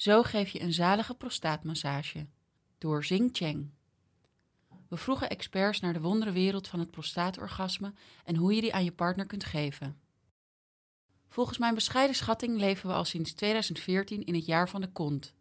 Zo geef je een zalige prostaatmassage. Door Zing Cheng. We vroegen experts naar de wonderenwereld van het prostaatorgasme en hoe je die aan je partner kunt geven. Volgens mijn bescheiden schatting leven we al sinds 2014 in het jaar van de kont.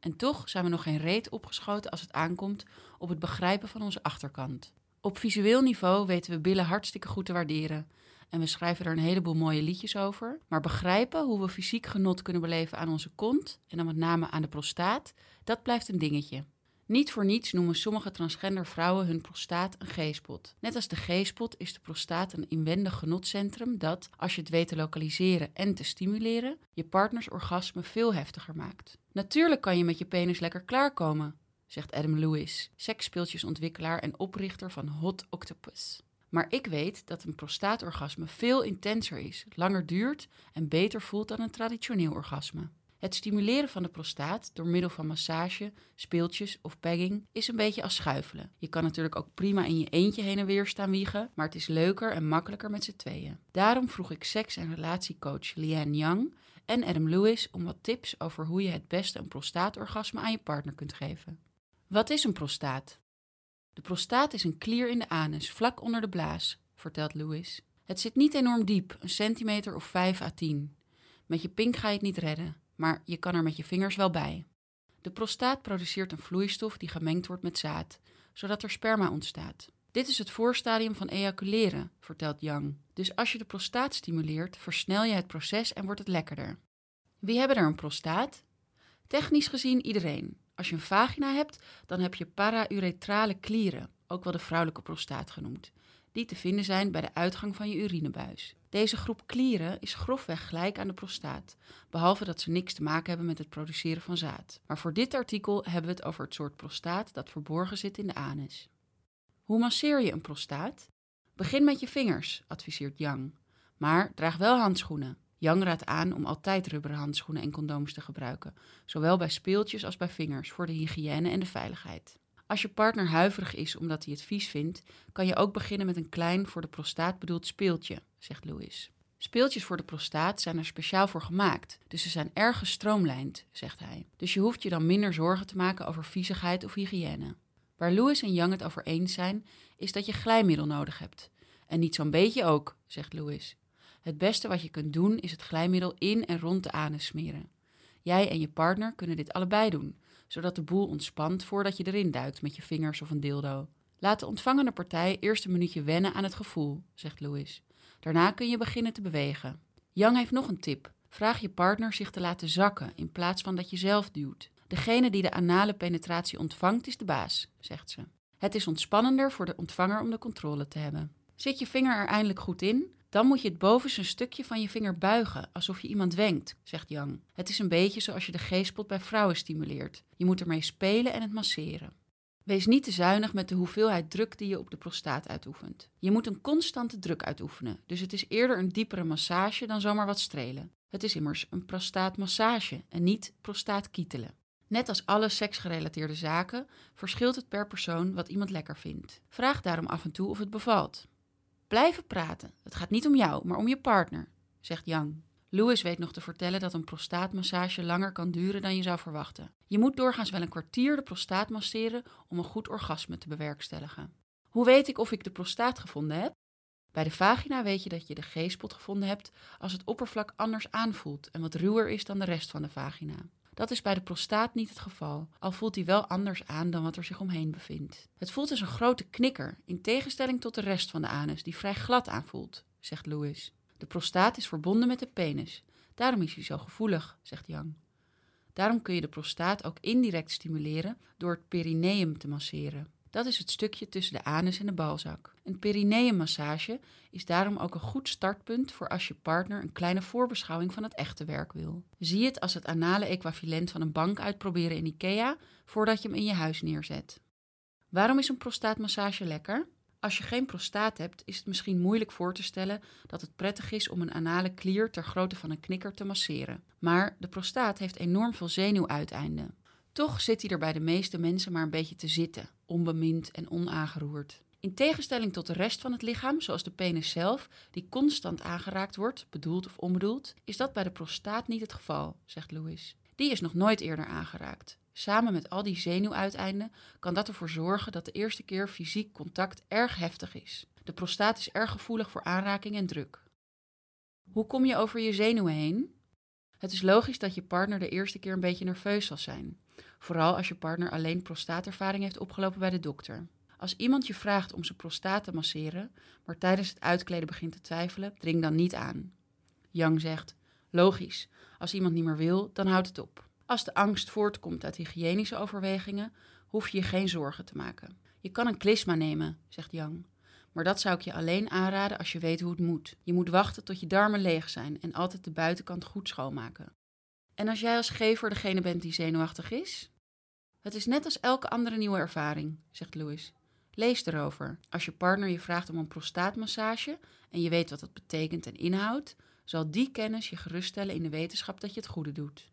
En toch zijn we nog geen reet opgeschoten als het aankomt op het begrijpen van onze achterkant. Op visueel niveau weten we billen hartstikke goed te waarderen. En we schrijven er een heleboel mooie liedjes over. Maar begrijpen hoe we fysiek genot kunnen beleven aan onze kont, en dan met name aan de prostaat, dat blijft een dingetje. Niet voor niets noemen sommige transgender vrouwen hun prostaat een G-spot. Net als de G-spot is de prostaat een inwendig genotcentrum dat, als je het weet te lokaliseren en te stimuleren, je partners orgasme veel heftiger maakt. Natuurlijk kan je met je penis lekker klaarkomen, zegt Adam Lewis, seksspeeltjesontwikkelaar en oprichter van Hot Octopus. Maar ik weet dat een prostaatorgasme veel intenser is, langer duurt en beter voelt dan een traditioneel orgasme. Het stimuleren van de prostaat door middel van massage, speeltjes of pegging is een beetje als schuifelen. Je kan natuurlijk ook prima in je eentje heen en weer staan wiegen, maar het is leuker en makkelijker met z'n tweeën. Daarom vroeg ik seks- en relatiecoach Liane Young en Adam Lewis om wat tips over hoe je het beste een prostaatorgasme aan je partner kunt geven. Wat is een prostaat? De prostaat is een klier in de anus, vlak onder de blaas, vertelt Lewis. Het zit niet enorm diep, een centimeter of 5 à 10. Met je pink ga je het niet redden maar je kan er met je vingers wel bij. De prostaat produceert een vloeistof die gemengd wordt met zaad, zodat er sperma ontstaat. Dit is het voorstadium van ejaculeren, vertelt Young. Dus als je de prostaat stimuleert, versnel je het proces en wordt het lekkerder. Wie hebben er een prostaat? Technisch gezien iedereen. Als je een vagina hebt, dan heb je parauretrale klieren, ook wel de vrouwelijke prostaat genoemd, die te vinden zijn bij de uitgang van je urinebuis. Deze groep klieren is grofweg gelijk aan de prostaat, behalve dat ze niks te maken hebben met het produceren van zaad. Maar voor dit artikel hebben we het over het soort prostaat dat verborgen zit in de anus. Hoe masseer je een prostaat? Begin met je vingers, adviseert Yang. Maar draag wel handschoenen. Yang raadt aan om altijd rubberen handschoenen en condooms te gebruiken, zowel bij speeltjes als bij vingers, voor de hygiëne en de veiligheid. Als je partner huiverig is omdat hij het vies vindt, kan je ook beginnen met een klein voor de prostaat bedoeld speeltje, zegt Louis. Speeltjes voor de prostaat zijn er speciaal voor gemaakt, dus ze zijn erg gestroomlijnd, zegt hij. Dus je hoeft je dan minder zorgen te maken over viezigheid of hygiëne. Waar Louis en Young het over eens zijn, is dat je glijmiddel nodig hebt. En niet zo'n beetje ook, zegt Louis. Het beste wat je kunt doen is het glijmiddel in en rond de anus smeren. Jij en je partner kunnen dit allebei doen, zodat de boel ontspant voordat je erin duikt met je vingers of een dildo. Laat de ontvangende partij eerst een minuutje wennen aan het gevoel, zegt Louis. Daarna kun je beginnen te bewegen. Yang heeft nog een tip. Vraag je partner zich te laten zakken in plaats van dat je zelf duwt. Degene die de anale penetratie ontvangt is de baas, zegt ze. Het is ontspannender voor de ontvanger om de controle te hebben. Zit je vinger er eindelijk goed in? Dan moet je het bovenste stukje van je vinger buigen, alsof je iemand wenkt, zegt Yang. Het is een beetje zoals je de G-spot bij vrouwen stimuleert. Je moet ermee spelen en het masseren. Wees niet te zuinig met de hoeveelheid druk die je op de prostaat uitoefent. Je moet een constante druk uitoefenen, dus het is eerder een diepere massage dan zomaar wat strelen. Het is immers een prostaatmassage en niet prostaatkietelen. Net als alle seksgerelateerde zaken verschilt het per persoon wat iemand lekker vindt. Vraag daarom af en toe of het bevalt. Blijven praten. Het gaat niet om jou, maar om je partner, zegt Yang. Louis weet nog te vertellen dat een prostaatmassage langer kan duren dan je zou verwachten. Je moet doorgaans wel een kwartier de prostaat masseren om een goed orgasme te bewerkstelligen. Hoe weet ik of ik de prostaat gevonden heb? Bij de vagina weet je dat je de G-spot gevonden hebt als het oppervlak anders aanvoelt en wat ruwer is dan de rest van de vagina. Dat is bij de prostaat niet het geval, al voelt hij wel anders aan dan wat er zich omheen bevindt. Het voelt als een grote knikker, in tegenstelling tot de rest van de anus, die vrij glad aanvoelt, zegt Louis. De prostaat is verbonden met de penis. Daarom is hij zo gevoelig, zegt Yang. Daarom kun je de prostaat ook indirect stimuleren door het perineum te masseren. Dat is het stukje tussen de anus en de balzak. Een perineummassage is daarom ook een goed startpunt voor als je partner een kleine voorbeschouwing van het echte werk wil. Zie het als het anale equivalent van een bank uitproberen in IKEA voordat je hem in je huis neerzet. Waarom is een prostaatmassage lekker? Als je geen prostaat hebt, is het misschien moeilijk voor te stellen dat het prettig is om een anale klier ter grootte van een knikker te masseren. Maar de prostaat heeft enorm veel zenuwuiteinden. Toch zit hij er bij de meeste mensen maar een beetje te zitten, onbemind en onaangeroerd. In tegenstelling tot de rest van het lichaam, zoals de penis zelf, die constant aangeraakt wordt, bedoeld of onbedoeld, is dat bij de prostaat niet het geval, zegt Louis. Die is nog nooit eerder aangeraakt. Samen met al die zenuwuiteinden kan dat ervoor zorgen dat de eerste keer fysiek contact erg heftig is. De prostaat is erg gevoelig voor aanraking en druk. Hoe kom je over je zenuwen heen? Het is logisch dat je partner de eerste keer een beetje nerveus zal zijn. Vooral als je partner alleen prostaatervaring heeft opgelopen bij de dokter. Als iemand je vraagt om zijn prostaat te masseren, maar tijdens het uitkleden begint te twijfelen, dring dan niet aan. Yang zegt: Logisch, als iemand niet meer wil, dan houdt het op. Als de angst voortkomt uit hygiënische overwegingen, hoef je je geen zorgen te maken. Je kan een klisma nemen, zegt Yang. Maar dat zou ik je alleen aanraden als je weet hoe het moet. Je moet wachten tot je darmen leeg zijn en altijd de buitenkant goed schoonmaken. En als jij als gever degene bent die zenuwachtig is? Het is net als elke andere nieuwe ervaring, zegt Louis. Lees erover. Als je partner je vraagt om een prostaatmassage en je weet wat dat betekent en inhoudt, zal die kennis je geruststellen in de wetenschap dat je het goede doet.